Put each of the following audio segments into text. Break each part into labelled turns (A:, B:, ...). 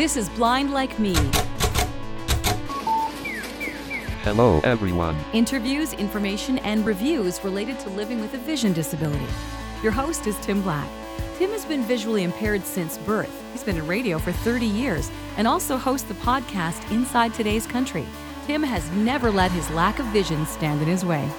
A: This is Blind Like Me.
B: Hello, everyone.
A: Interviews, information, and reviews related to living with a vision disability. Your host is Tim Black. Tim has been visually impaired since birth. He's been in radio for 30 years and also hosts the podcast Inside Today's Country. Tim has never let his lack of vision stand in his way.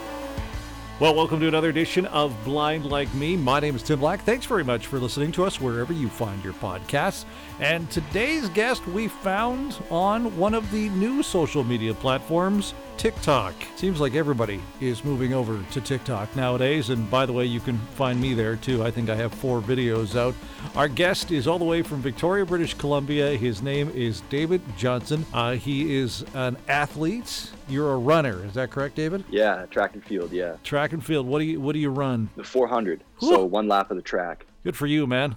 C: Well, welcome to another edition of Blind Like Me. My name is Tim Black. Thanks very much for listening to us wherever you find your podcasts. And today's guest we found on one of the new social media platforms, TikTok. Seems like everybody is moving over to TikTok nowadays. And by the way, you can find me there too. I think I have four videos out. Our guest is all the way from Victoria, British Columbia. His name is David Johnson. Uh, he is an athlete. You're a runner, is that correct, David?
D: Yeah, track and field. Yeah,
C: Track and field. What do you What do you run?
D: the 400.
C: Whew.
D: So one lap of the track.
C: Good for you, man.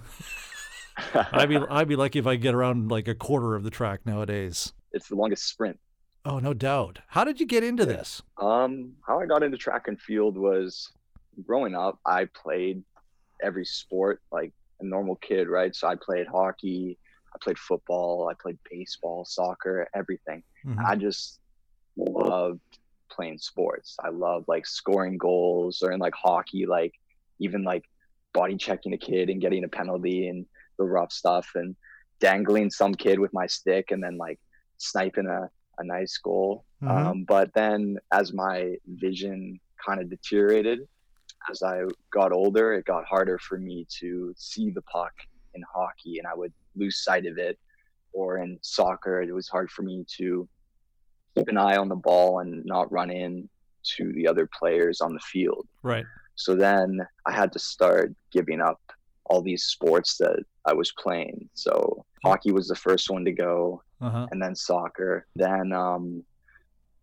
C: I'd be I'd be lucky if I get around like a quarter of the track nowadays.
D: It's the longest sprint.
C: Oh, no doubt. How did you get into this?
D: Um, how I got into track and field was growing up. I played every sport like a normal kid, right? So I played hockey, I played football, I played baseball, soccer, everything.
C: Mhm.
D: I just loved playing sports. I loved like scoring goals or in like hockey, like even like body checking a kid and getting a penalty and the rough stuff and dangling some kid with my stick and then like sniping a, a nice goal.
C: Mhm.
D: Um, but then as my vision kind of deteriorated, as I got older, it got harder for me to see the puck in hockey and I would lose sight of it. Or in soccer, it was hard for me to keep an eye on the ball and not run in to the other players on the field.
C: Right.
D: So then I had to start giving up all these sports that I was playing. So hockey was the first one to go,
C: Uh huh.
D: and then soccer. Then um,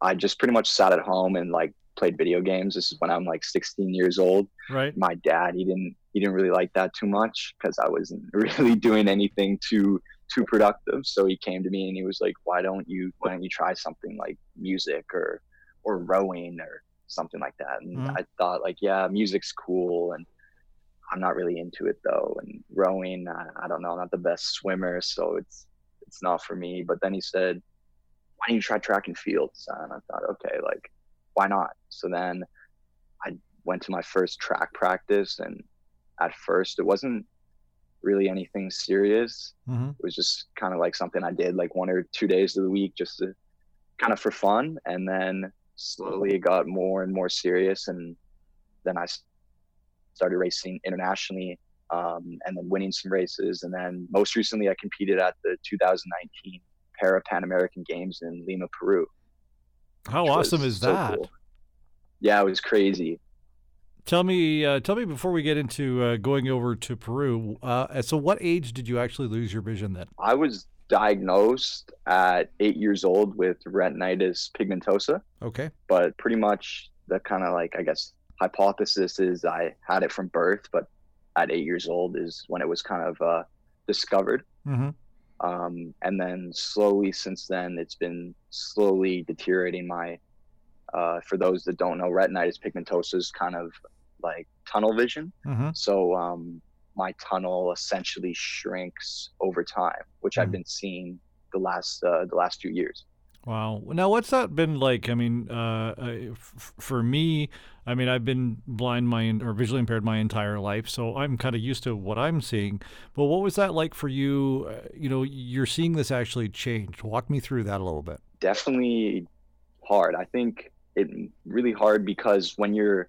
D: I just pretty much sat at home and like played video games. This is when I'm like 16 years old.
C: Right.
D: My dad, he didn't he didn't really like that too much because I wasn't really doing anything too too productive. So he came to me and he was like, "Why don't you why don't you try something like music or or rowing or something like that?" And
C: Mhm.
D: I thought like, "Yeah, music's cool and I'm not really into it though. And rowing, I, I don't know, I'm not the best swimmer, so it's it's not for me." But then he said, "Why don't you try track and field?" And I thought, "Okay, like why not?" So then I went to my first track practice and at first it wasn't really anything serious
C: hmm
D: it was just kind of like something I did like one or two days of the week just to kind of for fun. And then slowly it got more and more serious. And then I started racing internationally um, and then winning some races. And then most recently, I competed at the 2019 Para Pan American Games in Lima, Peru.
C: How awesome is
D: so
C: that?
D: cool. Yeah, it was crazy.
C: Tell me, uh, tell me before we get into uh, going over to Peru. Uh, so, what age did you actually lose your vision then?
D: I was diagnosed at eight years old with retinitis pigmentosa.
C: Okay.
D: but pretty much the kind of like I guess hypothesis is I had it from birth, but at eight years old is when it was kind of uh, discovered.
C: Mm-hmm.
D: Um, and then slowly since then, it's been slowly deteriorating. My uh, for those that don't know, retinitis pigmentosa is kind of like tunnel vision.
C: Mm-hmm.
D: So um, my tunnel essentially shrinks over time, which I've
C: Mhm.
D: been seeing the last uh, the last few years.
C: Wow. Now, what's that been like? I mean, uh, f- for me, I mean, I've been blind my or visually impaired my entire life, so I'm kind of used to what I'm seeing. But what was that like for you? Uh, you know, you're seeing this actually change. Walk me through that a little bit.
D: definitely hard. I think it really hard because when you're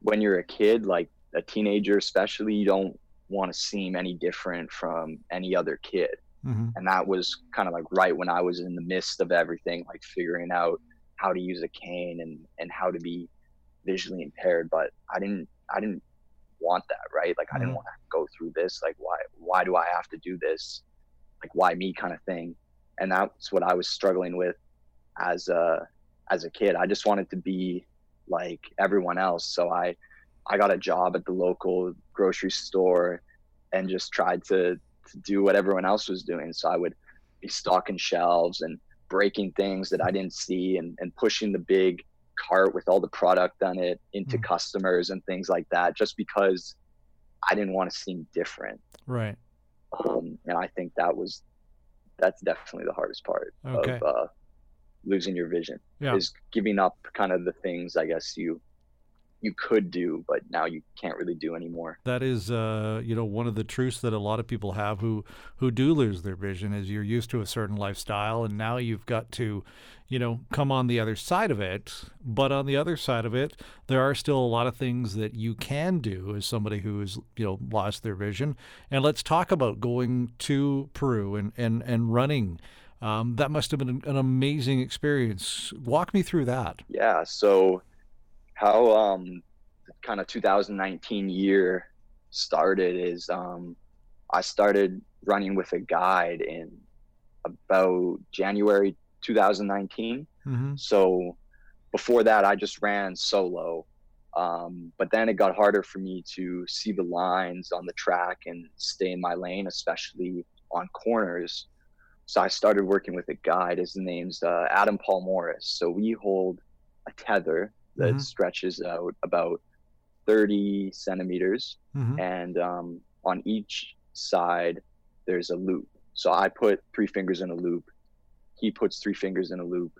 D: when you're a kid, like a teenager especially, you don't want to seem any different from any other kid.
C: Mm-hmm.
D: And that was kind of like right when I was in the midst of everything, like figuring out how to use a cane and and how to be visually impaired. But I didn't I didn't want that, right? Like I didn't
C: Mhm.
D: want to go through this. Like why why do I have to do this? Like why me kind of thing. And that's what I was struggling with as a as a kid. I just wanted to be like everyone else. So I I got a job at the local grocery store and just tried to to do what everyone else was doing. So I would be stocking shelves and breaking things that I didn't see and, and pushing the big cart with all the product on it into
C: Mm.
D: customers and things like that just because I didn't want to seem different.
C: Right.
D: Um, and I think that was that's definitely the hardest part
C: Okay.
D: of uh, losing your vision
C: Yeah.
D: is giving up kind of the things I guess you you could do, but now you can't really do anymore.
C: That is, uh, you know, one of the truths that a lot of people have who who do lose their vision is you're used to a certain lifestyle, and now you've got to, you know, come on the other side of it. But on the other side of it, there are still a lot of things that you can do as somebody who has, you know, lost their vision. And let's talk about going to Peru and and and running. Um, that must have been an, an amazing experience. Walk me through that.
D: Yeah. So how um kind of 2019 year started is um I started running with a guide in about January 2019.
C: Mm-hmm.
D: So before that, I just ran solo. Um, but then it got harder for me to see the lines on the track and stay in my lane, especially on corners. So I started working with a guide. His name's uh, Adam Paul Morris. So we hold a tether that
C: Mhm.
D: stretches out about 30 centimeters
C: Mm-hmm.
D: and um, on each side there's a loop so i put three fingers in a loop he puts three fingers in a loop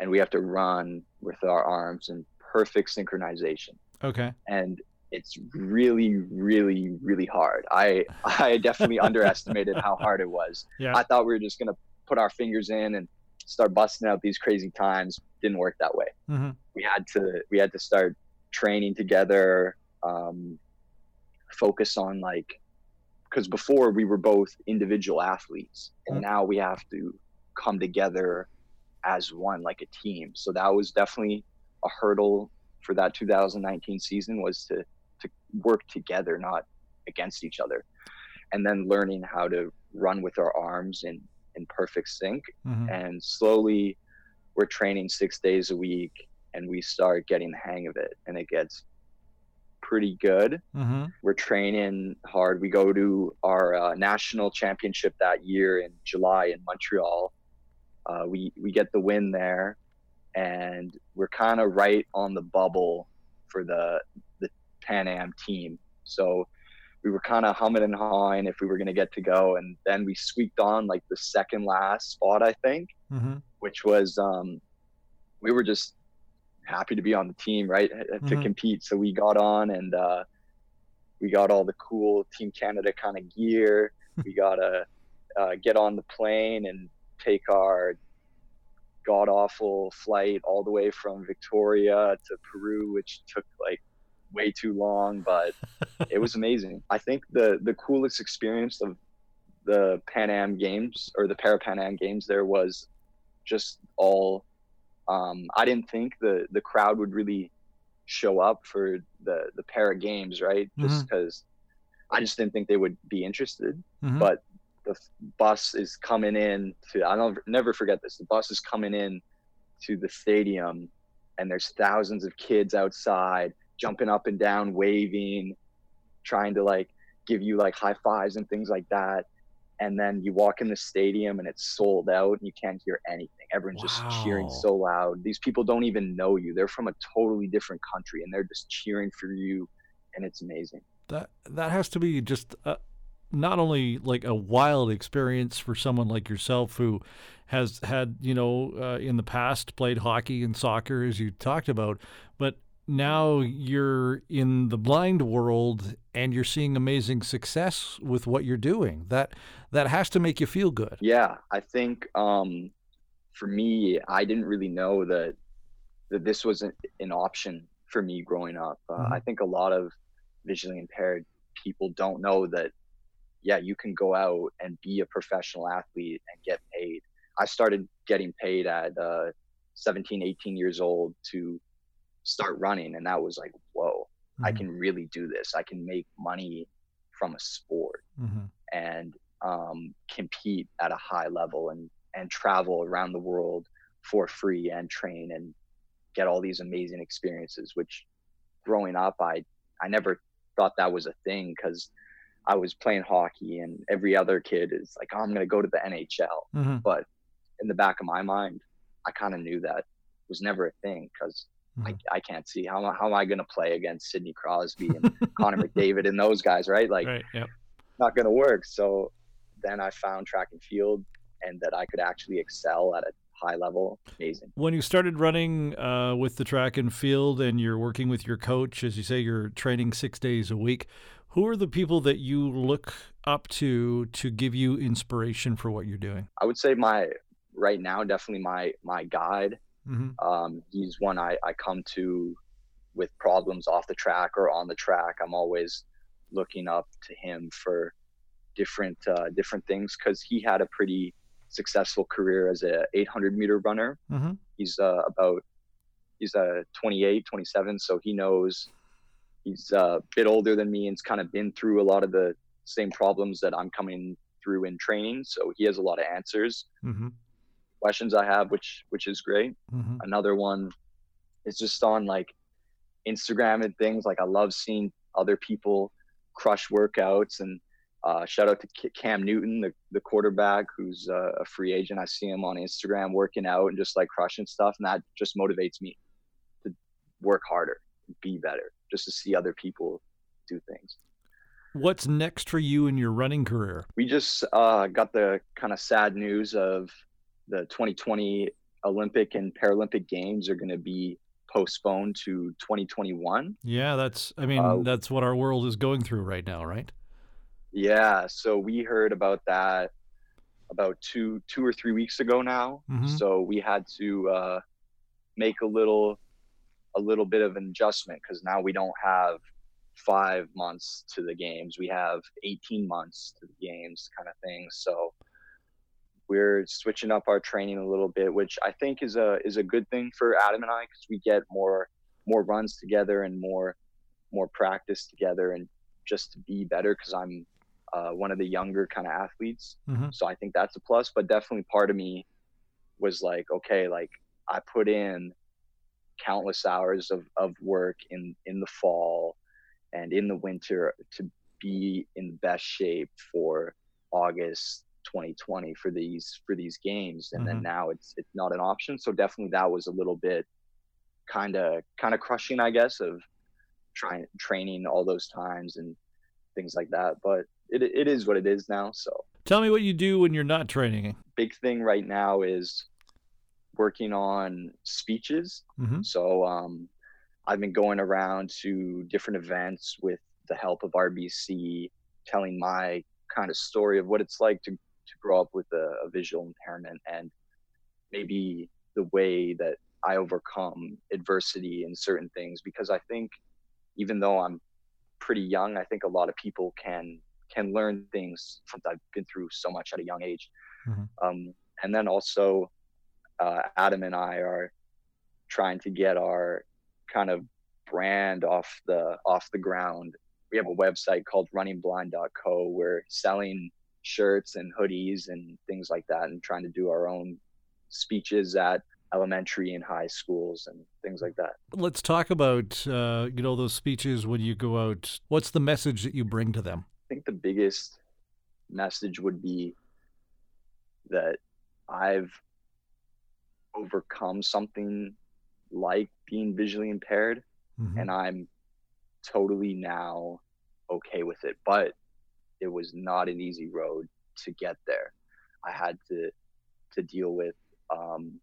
D: and we have to run with our arms in perfect synchronization
C: Okay.
D: and it's really really really hard i i definitely underestimated how hard it was
C: Yeah.
D: i thought we were just going to put our fingers in and start busting out these crazy times didn't work that way
C: mm-hmm.
D: we had to we had to start training together um focus on like because before we were both individual athletes and
C: Mm.
D: now we have to come together as one like a team so that was definitely a hurdle for that 2019 season was to to work together not against each other and then learning how to run with our arms in in perfect sync.
C: Mm-hmm.
D: and slowly we're training six days a week and we start getting the hang of it and it gets pretty good.
C: Mm-hmm.
D: we're training hard. We go to our uh, national championship that year in july in montreal. Uh, we we get the win there and we're kind of right on the bubble for the the pan am team. So we were kind of humming and hawing if we were going to get to go and then we squeaked on like the second last spot i think
C: Mm-hmm.
D: which was um, we were just happy to be on the team, right, to
C: Mhm.
D: compete. So we got on and uh, we got all the cool Team Canada kind of gear. we got to uh, get on the plane and take our god awful flight all the way from Victoria to Peru, which took like way too long, but it was amazing. I think the the coolest experience of the Pan Am Games or the Para Pan Am Games there was just all. Um, I didn't think the the crowd would really show up for the the Para Games, right? Just because I just didn't think they would be interested.
C: Mhm.
D: But the bus is coming in to I don't never forget this. The bus is coming in to the stadium, and there's thousands of kids outside jumping up and down, waving, trying to like give you like high fives and things like that. And then you walk in the stadium and it's sold out and you can't hear anything. Everyone's just cheering so loud. These people don't even know you. They're from a totally different country and they're just cheering for you and it's amazing.
C: That that has to be just uh, not only like a wild experience for someone like yourself who has had you know uh, in the past played hockey and soccer as you talked about, but now you're in the blind world and you're seeing amazing success with what you're doing. That that has to make you feel good.
D: Yeah, I think um, for me, I didn't really know that that this was an, an option for me growing up. Uh,
C: Mhm.
D: I think a lot of visually impaired people don't know that. Yeah, you can go out and be a professional athlete and get paid. I started getting paid at uh, 17, 18 years old to start running, and that was like, whoa, I
C: Mhm.
D: can really do this. I can make money from a sport
C: Mhm.
D: and um, compete at a high level and and travel around the world for free and train and get all these amazing experiences which growing up i i never thought that was a thing because i was playing hockey and every other kid is like oh, i'm going to go to the nhl
C: Mhm.
D: but in the back of my mind i kind of knew that was never a thing because I,
C: Mhm.
D: I can't see how, how am i going to play against sidney crosby and connor mcdavid and those guys right like
C: right. Yep.
D: not going to work. So then I found track and field and that I could actually excel at a high level. Amazing.
C: When you started running uh, with the track and field, and you're working with your coach, as you say, you're training six days a week. Who are the people that you look up to to give you inspiration for what you're doing?
D: I would say my right now definitely my my guide.
C: Mm-hmm.
D: Um, he's one I, I come to with problems off the track or on the track. I'm always looking up to him for different uh, different things because he had a pretty successful career as a 800 meter runner.
C: Mm-hmm.
D: He's uh, about he's uh, 28, 27, so he knows he's uh, a bit older than me and's kind of been through a lot of the same problems that I'm coming through in training. So he has a lot of answers,
C: Mm-hmm.
D: Questions I have, which which is great.
C: Mm-hmm.
D: Another one is just on like Instagram and things. Like I love seeing other people crush workouts and uh, shout out to Cam Newton, the, the quarterback who's uh, a free agent. I see him on Instagram working out and just like crushing stuff. And that just motivates me to work harder, be better, just to see other people do things.
C: What's next for you in your running career?
D: We just uh, got the kind of sad news of the 2020 Olympic and Paralympic Games are going to be postponed to 2021.
C: Yeah, that's. I mean,
D: Uh,
C: that's what our world is going through right now, right?
D: Yeah, so we heard about that about two two or three weeks ago now.
C: Mhm.
D: So we had to uh, make a little a little bit of an adjustment because now we don't have five months to the games. We have 18 months to the games, kind of thing. So we're switching up our training a little bit, which I think is a is a good thing for Adam and I because we get more more runs together and more more practice together and just to be better because I'm uh, one of the younger kind of athletes.
C: Mhm.
D: So I think that's a plus. But definitely part of me was like, okay, like I put in countless hours of, of work in in the fall and in the winter to be in the best shape for August 2020 for these for these games and
C: Mhm.
D: then now it's it's not an option so definitely that was a little bit kind of kind of crushing I guess of trying training all those times and things like that but it, it is what it is now so
C: Tell me what you do when you're not training.
D: big thing right now is working on speeches
C: Mm-hmm.
D: so um, I've been going around to different events with the help of RBC, telling my kind of story of what it's like to grow up with a, a visual impairment and maybe the way that I overcome adversity in certain things. Because I think even though I'm pretty young, I think a lot of people can can learn things from I've been through so much at a young age.
C: Mhm.
D: Um, and then also, uh, Adam and I are trying to get our kind of brand off the off the ground. We have a website called runningblind.co. We're selling shirts and hoodies and things like that and trying to do our own speeches at elementary and high schools and things like that.
C: Let's talk about uh, you know those speeches when you go out. What's the message that you bring to them?
D: I think the biggest message would be that I've overcome something like being visually impaired
C: Mhm.
D: and I'm totally now okay with it. But it was not an easy road to get there. I had to to deal with um,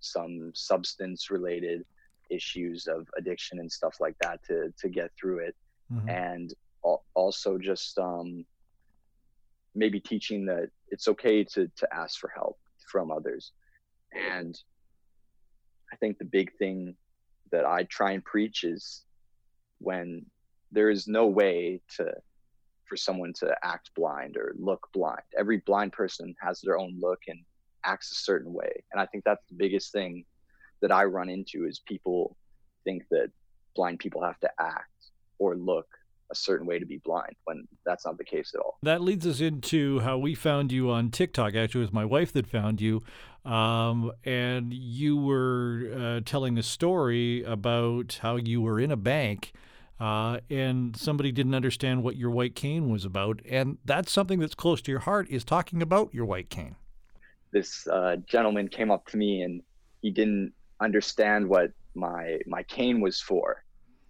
D: some substance related issues of addiction and stuff like that to to get through it,
C: Mhm.
D: and al- also just um, maybe teaching that it's okay to to ask for help from others, and I think the big thing that I try and preach is when there is no way to for someone to act blind or look blind. Every blind person has their own look and acts a certain way. And I think that's the biggest thing that I run into is people think that blind people have to act or look a certain way to be blind when that's not the case at all.
C: That leads us into how we found you on TikTok. Actually, it was my wife that found you, um, and you were uh, telling a story about how you were in a bank. Uh, and somebody didn't understand what your white cane was about, and that's something that's close to your heart is talking about your white cane.
D: this uh, gentleman came up to me and he didn't understand what my my cane was for,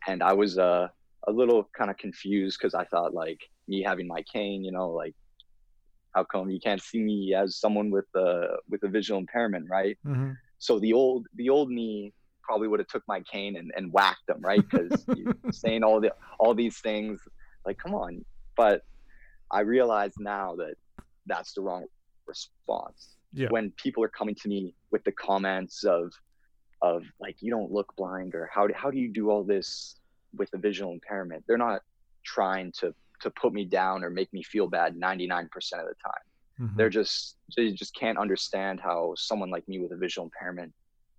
D: and I was uh, a little kind of confused because I thought like me having my cane, you know, like how come you can't see me as someone with a with a visual impairment right
C: Mm-hmm.
D: so the old the old me probably would have took my cane and, and whacked them right? Because saying all the all these things like come on. But i realize now that that's the wrong response.
C: Yeah.
D: when people are coming to me with the comments of of like you don't look blind or how do, how do you do all this with a visual impairment? They're not trying to to put me down or make me feel bad 99% of the time.
C: Mhm.
D: they're just they just can't understand how someone like me with a visual impairment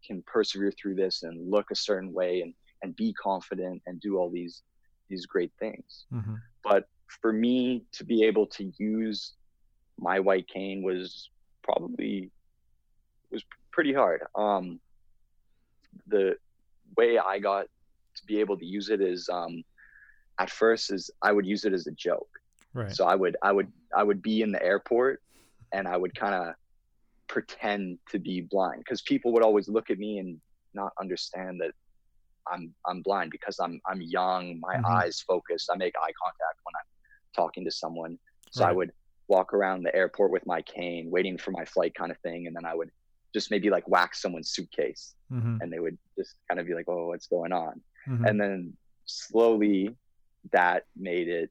D: can persevere through this and look a certain way and and be confident and do all these these great things
C: Mhm.
D: but for me to be able to use my white cane was probably was pretty hard um the way i got to be able to use it is um at first is i would use it as a joke
C: Right.
D: so I would I would I would be in the airport and I would kind of pretend to be blind because people would always look at me and not understand that I'm I'm blind because I'm I'm young, my
C: Mhm.
D: eyes focused, I make eye contact when I'm talking to someone. So I would walk around the airport with my cane, waiting for my flight kind of thing, and then I would just maybe like whack someone's suitcase
C: Mhm.
D: and they would just kind of be like, "Oh, what's going on?"
C: Mhm.
D: and then slowly that made it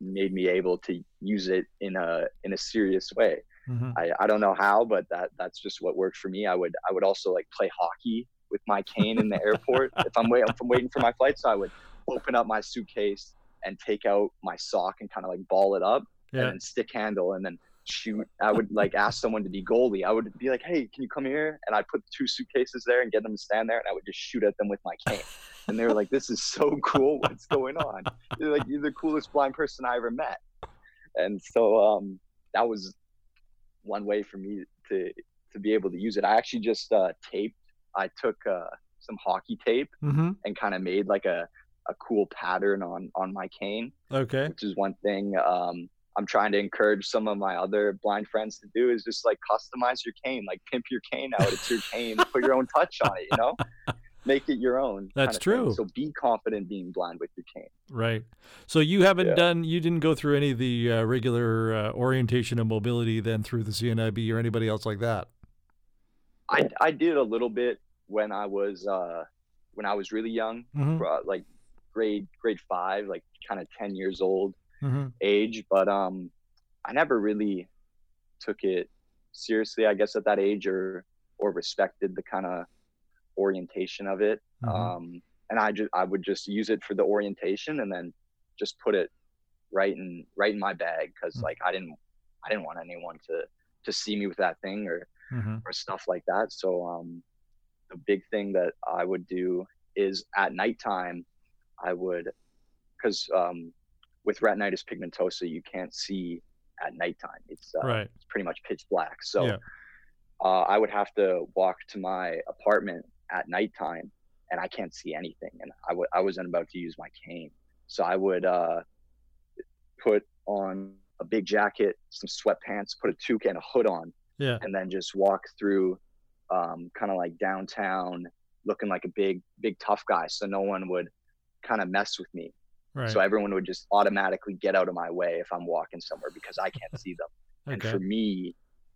D: made me able to use it in a in a serious way
C: Mhm.
D: i i don't know how but that that's just what worked for me. I would i would also like play hockey with my cane in the airport. If i'm waiting if i'm waiting for my flight so i would open up my suitcase and take out my sock and kind of like ball it up
C: Yeah.
D: and then stick handle and then shoot. I would like ask someone to be goalie. I would be like hey can you come here? And i'd put two suitcases there and get them to stand there and i would just shoot at them with my cane. And they were like this is so cool. What's going on? You're like you're the coolest blind person i ever met. And so um that was one way for me to to be able to use it i actually just uh taped i took uh some hockey tape
C: Mhm.
D: and kind of made like a a cool pattern on on my cane
C: Okay.
D: which is one thing um, I'm trying to encourage some of my other blind friends to do is just like customize your cane, like pimp your cane out. It's your cane, put your own touch on it, you know, make it your own.
C: That's
D: kinda thing.
C: true.
D: So be confident being blind with your cane.
C: Right. So you haven't
D: Yeah.
C: done, you didn't go through any of the uh, regular uh, orientation and mobility then through the CNIB or anybody else like that.
D: I I did a little bit when I was uh, when I was really young,
C: Mhm.
D: uh, like grade grade five, like kind of ten years old.
C: Mhm.
D: age, but um, I never really took it seriously, I guess, at that age, or or respected the kind of orientation of it.
C: Mhm.
D: Um, and I just I would just use it for the orientation, and then just put it right in right in my bag because
C: Mm.
D: like I didn't I didn't want anyone to to see me with that thing or
C: Mhm.
D: or stuff like that. So um, the big thing that I would do is at nighttime, I would, because um, with retinitis pigmentosa, you can't see at nighttime. It's uh,
C: Right.
D: it's pretty much pitch black. So
C: Yeah.
D: uh, I would have to walk to my apartment at nighttime, and I can't see anything. And I w- I wasn't about to use my cane, so I would uh, put on a big jacket, some sweatpants, put a toque and a hood on,
C: Yeah.
D: and then just walk through um, kind of like downtown looking like a big big tough guy so no one would kind of mess with me
C: Right.
D: so everyone would just automatically get out of my way if i'm walking somewhere because i can't see them and for me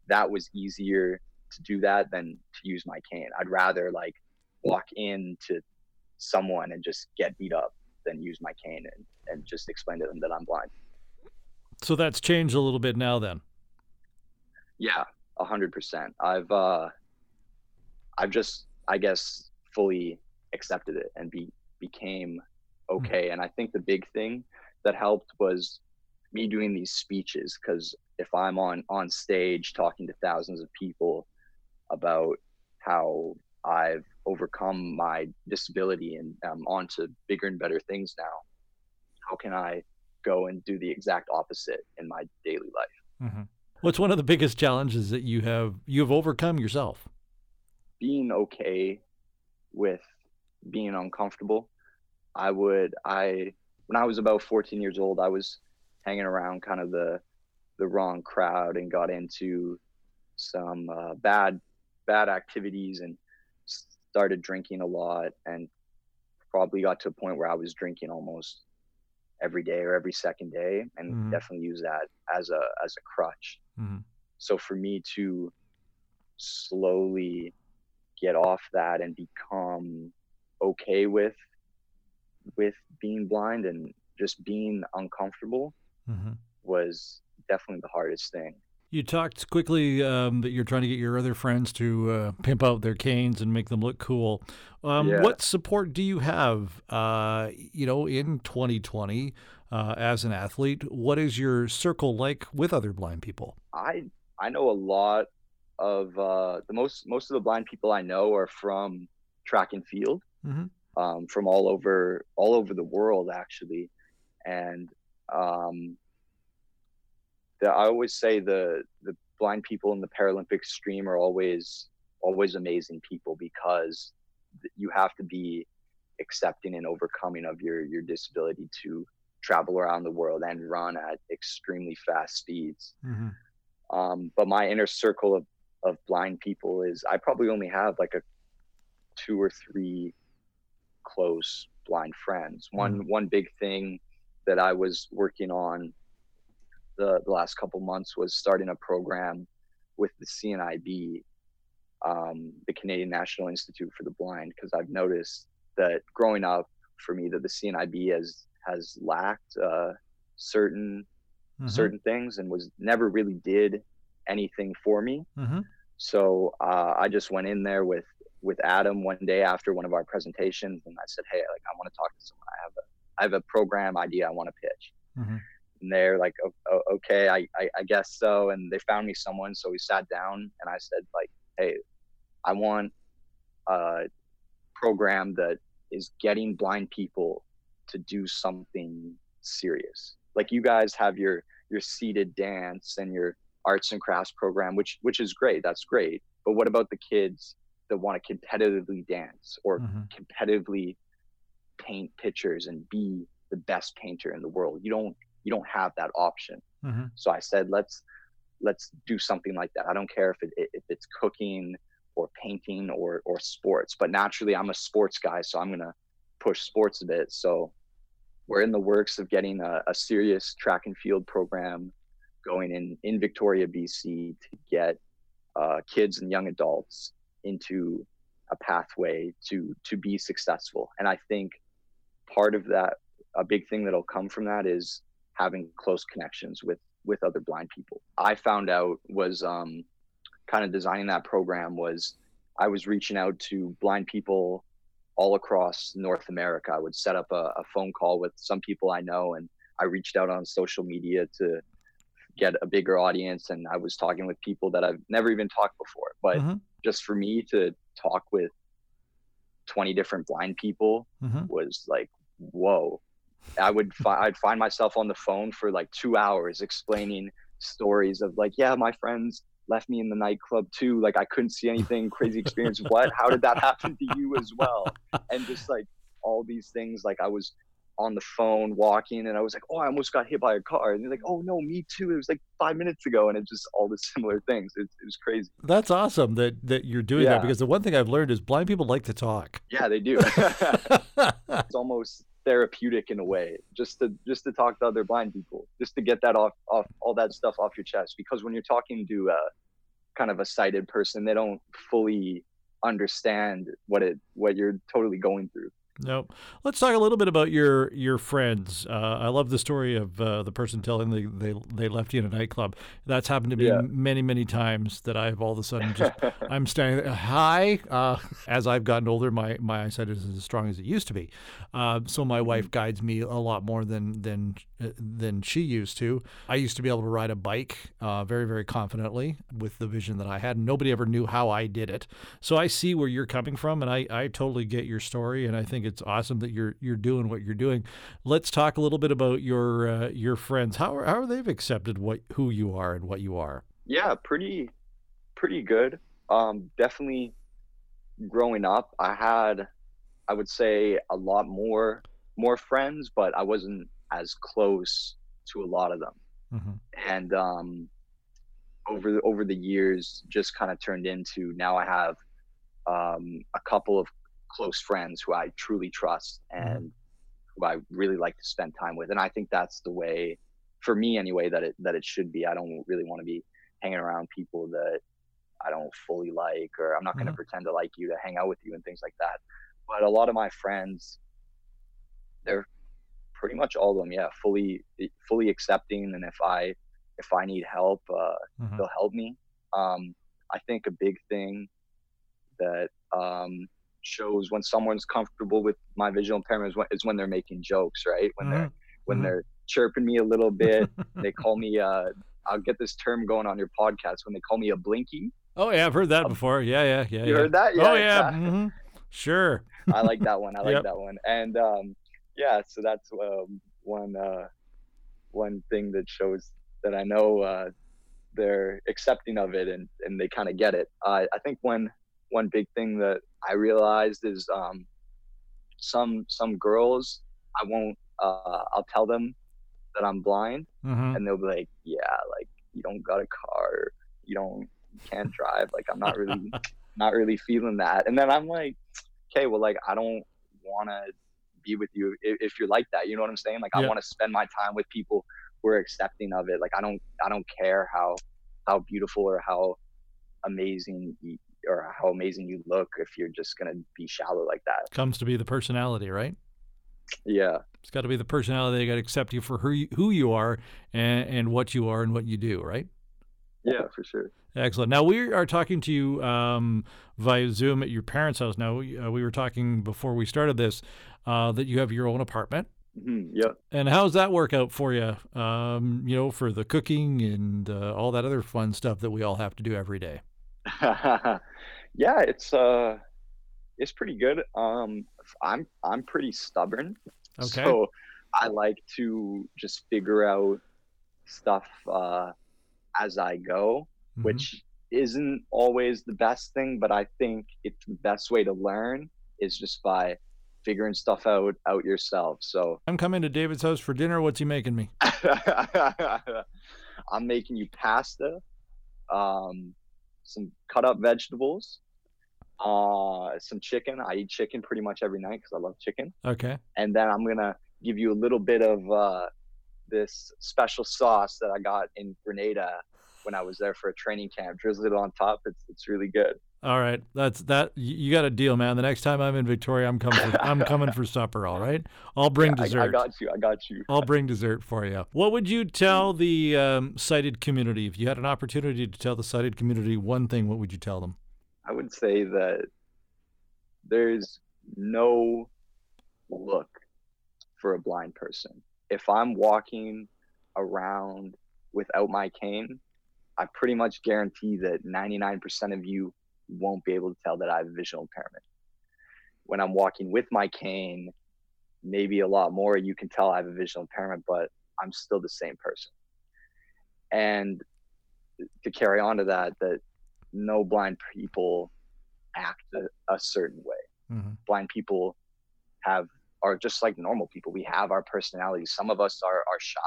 D: that was easier to do that than to use my cane i'd rather like walk into someone and just get beat up than use my cane and, and just explain to them that i'm blind
C: So that's changed a little bit now then.
D: Yeah, a hundred percent. I've uh I've just I guess fully accepted it and be became okay. And I think the big thing that helped was me doing these speeches because if I'm on on stage talking to thousands of people about how I've overcome my disability and I'm on to bigger and better things now, how can I go and do the exact opposite in my daily life?
C: Mhm. What's one of the biggest challenges that you have you have overcome yourself?
D: being okay with being uncomfortable. I would I when I was about 14 years old, I was hanging around kind of the the wrong crowd and got into some uh, bad bad activities and started drinking a lot and probably got to a point where I was drinking almost every day or every second day and
C: Mhm.
D: definitely use that as a as a crutch
C: hmm
D: So for me to slowly get off that and become okay with with being blind and just being uncomfortable
C: hmm
D: was definitely the hardest thing.
C: You talked quickly um, that you're trying to get your other friends to uh, pimp out their canes and make them look cool. Um,
D: Yeah.
C: What support do you have, uh, you know, in 2020 uh, as an athlete? What is your circle like with other blind people?
D: I I know a lot of uh, the most most of the blind people I know are from track and field,
C: Mhm.
D: um, from all over all over the world actually, and um, the, I always say the the blind people in the Paralympic stream are always always amazing people because you have to be accepting and overcoming of your your disability to travel around the world and run at extremely fast speeds
C: Mm-hmm.
D: um, but my inner circle of, of blind people is I probably only have like a two or three close blind friends. One one big thing that I was working on the, the last couple months was starting a program with the CNIB, um, the Canadian National Institute for the Blind, because I've noticed that growing up for me that the CNIB has has lacked uh, certain
C: Mm-hmm.
D: certain things and was never really did anything for me.
C: hmm
D: So uh, I just went in there with with Adam one day after one of our presentations, and I said, "Hey, like I want to talk to someone. I have a I have a program idea I want to pitch."
C: Mhm.
D: And they're like, "O- o- "Okay, I, I I guess so." And they found me someone, so we sat down, and I said, "Like, hey, I want a program that is getting blind people to do something serious. Like you guys have your your seated dance and your arts and crafts program, which which is great. That's great. But what about the kids that want to competitively dance or
C: Mhm.
D: competitively paint pictures and be the best painter in the world? You don't you don't have that option.
C: hmm
D: So I said, let's let's do something like that. I don't care if it if it's cooking or painting or or sports, but naturally I'm a sports guy, so I'm gonna push sports a bit. So we're in the works of getting a, a serious track and field program going in in Victoria, BC, to get uh, kids and young adults into a pathway to to be successful. And I think part of that, a big thing that'll come from that is having close connections with with other blind people. I found out was um, kind of designing that program was I was reaching out to blind people all across North America. I would set up a, a phone call with some people I know, and I reached out on social media to get a bigger audience. And I was talking with people that I've never even talked before. But
C: Mhm.
D: just for me to talk with 20 different blind people
C: hmm
D: was like, whoa. I would fi- I'd find myself on the phone for like two hours explaining stories of like, yeah, my friends left me in the nightclub too. Like I couldn't see anything crazy experience. what? How did that happen to you as well? And just like all these things, like I was on the phone walking and I was like, oh, I almost got hit by a car. And they're like, oh no, me too. It was like five minutes ago. And it's just all the similar things. It, it was crazy.
C: That's awesome that that you're doing
D: Yeah.
C: that because the one thing I've learned is blind people like to talk.
D: Yeah, they do. it's almost therapeutic in a way just to just to talk to other blind people just to get that off off all that stuff off your chest. Because when you're talking to a kind of a sighted person they don't fully understand what it what you're totally going through
C: Nope. Let's talk a little bit about your your friends. Uh, I love the story of uh, the person telling they, they they left you in a nightclub. That's happened to me
D: Yeah.
C: many many times. That I've all of a sudden just I'm standing there, hi. Uh, as I've gotten older, my my eyesight isn't as strong as it used to be. Uh, so my wife guides me a lot more than than uh, than she used to. I used to be able to ride a bike uh, very very confidently with the vision that I had. Nobody ever knew how I did it. So I see where you're coming from, and I, I totally get your story, and I think it's awesome that you're you're doing what you're doing. Let's talk a little bit about your uh, your friends. How are, how are they've accepted what who you are and what you are?
D: yeah pretty pretty good um definitely growing up i had i would say a lot more more friends but i wasn't as close to a lot of them
C: hmm
D: and um, over the, over the years, just kind of turned into now I have um, a couple of close friends who I truly trust and who I really like to spend time with, and I think that's the way, for me anyway, that it that it should be. I don't really want to be hanging around people that I don't fully like, or I'm not going to
C: Mhm.
D: pretend to like you to hang out with you and things like that. But a lot of my friends, they're pretty much all of them, yeah, fully fully accepting. And if I if I need help, uh,
C: Mhm.
D: they'll help me. Um, I think a big thing that um, shows when someone's comfortable with my visual impairment is when, is when they're making jokes, right? When they're when
C: Mhm.
D: they're chirping me a little bit. they call me. Uh, I'll get this term going on your podcast when they call me a blinky.
C: Oh yeah, I've heard that before. Yeah, yeah, yeah.
D: You
C: yeah.
D: heard that?
C: Yeah, oh yeah.
D: exactly.
C: hmm Sure.
D: I like that one. I like
C: Yep.
D: that one. And um, yeah, so that's um, one uh, one thing that shows that I know uh, they're accepting of it and, and they kind of get it. I think one one big thing that I realized is um, some some girls I won't uh, I'll tell them that I'm blind
C: hmm
D: and they'll be like, yeah, like you don't got a car, you don't you can't drive. Like I'm not really not really feeling that. And then I'm like, okay, well, like I don't want to be with you if, if you're like that. You know what I'm saying? Like I want to spend my time with people who are accepting of it. Like I don't I don't care how how beautiful or how amazing you, or how amazing you look if you're just gonna be shallow like that.
C: Comes to be the personality, right?
D: Yeah.
C: It's got to be the personality. They got to accept you for who you, who you are and, and what you are and what you do, right?
D: Yeah, for sure.
C: Excellent. Now we are talking to you um, via Zoom at your parents' house. Now we, uh, we were talking before we started this uh, that you have your own apartment.
D: hmm yeah.
C: And how's that work out for you? Um, you know, for the cooking and uh, all that other fun stuff that we all have to do every day.
D: yeah, it's uh it's pretty good. Um I'm I'm pretty stubborn.
C: Okay.
D: So I like to just figure out stuff uh as I go,
C: Mhm.
D: which isn't always the best thing, but I think it's the best way to learn is just by figuring stuff out out yourself. So
C: I'm coming to David's house for dinner. What's he making me?
D: I'm making you pasta, um, some cut up vegetables, uh, some chicken. I eat chicken pretty much every night because I love chicken.
C: Okay.
D: And then I'm gonna give you a little bit of uh, this special sauce that I got in Grenada when I was there for a training camp. Drizzle it on top. It's it's really good.
C: All right. That's that. You got a deal, man. The next time I'm in Victoria, I'm coming. For, I'm coming for supper. All right. I'll bring
D: Yeah, I-
C: dessert.
D: I, got you. I got you.
C: I'll bring dessert for you. What would you tell the um, sighted community if you had an opportunity to tell the sighted community one thing? What would you tell them?
D: I would say that there's no look for a blind person. If I'm walking around without my cane, I pretty much guarantee that 99% of you won't be able to tell that I have a visual impairment. When I'm walking with my cane, maybe a lot more you can tell I have a visual impairment, but I'm still the same person. And to carry on to that, that no blind people act a, a certain way.
C: Mhm.
D: Blind people have are just like normal people. We have our personalities. Some of us are are shy.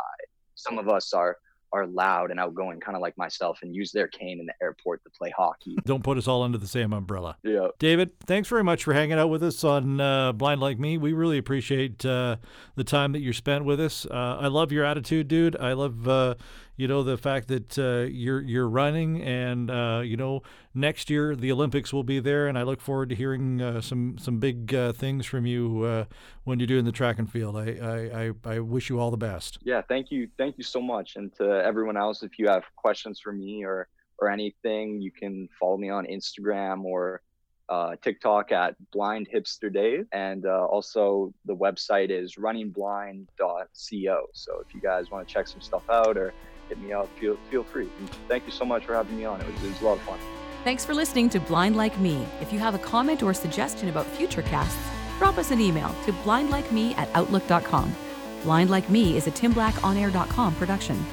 D: Some of us are are loud and outgoing, kind of like myself, and use their cane in the airport to play hockey.
C: Don't put us all under the same umbrella.
D: Yeah.
C: David, thanks very much for hanging out with us on uh, Blind Like Me. We really appreciate uh, the time that you spent with us. Uh, I love your attitude, dude. I love, uh, you know, the fact that uh, you're you're running, and uh, you know, next year the Olympics will be there, and I look forward to hearing uh, some some big uh, things from you uh, when you're doing the track and field. I, I I wish you all the best.
D: Yeah. Thank you. Thank you so much. And to everyone else, if you have questions for me or or anything, you can follow me on Instagram or uh, TikTok at Blind Hipster Dave, and also the website is runningblind.co. So if you guys want to check some stuff out or hit me up, feel feel free. And thank you so much for having me on. It was, it was a lot of fun.
A: Thanks for listening to Blind Like Me. If you have a comment or suggestion about future casts, drop us an email to blindlikeme at outlook.com. Blind Like Me is a timblack.onair.com production.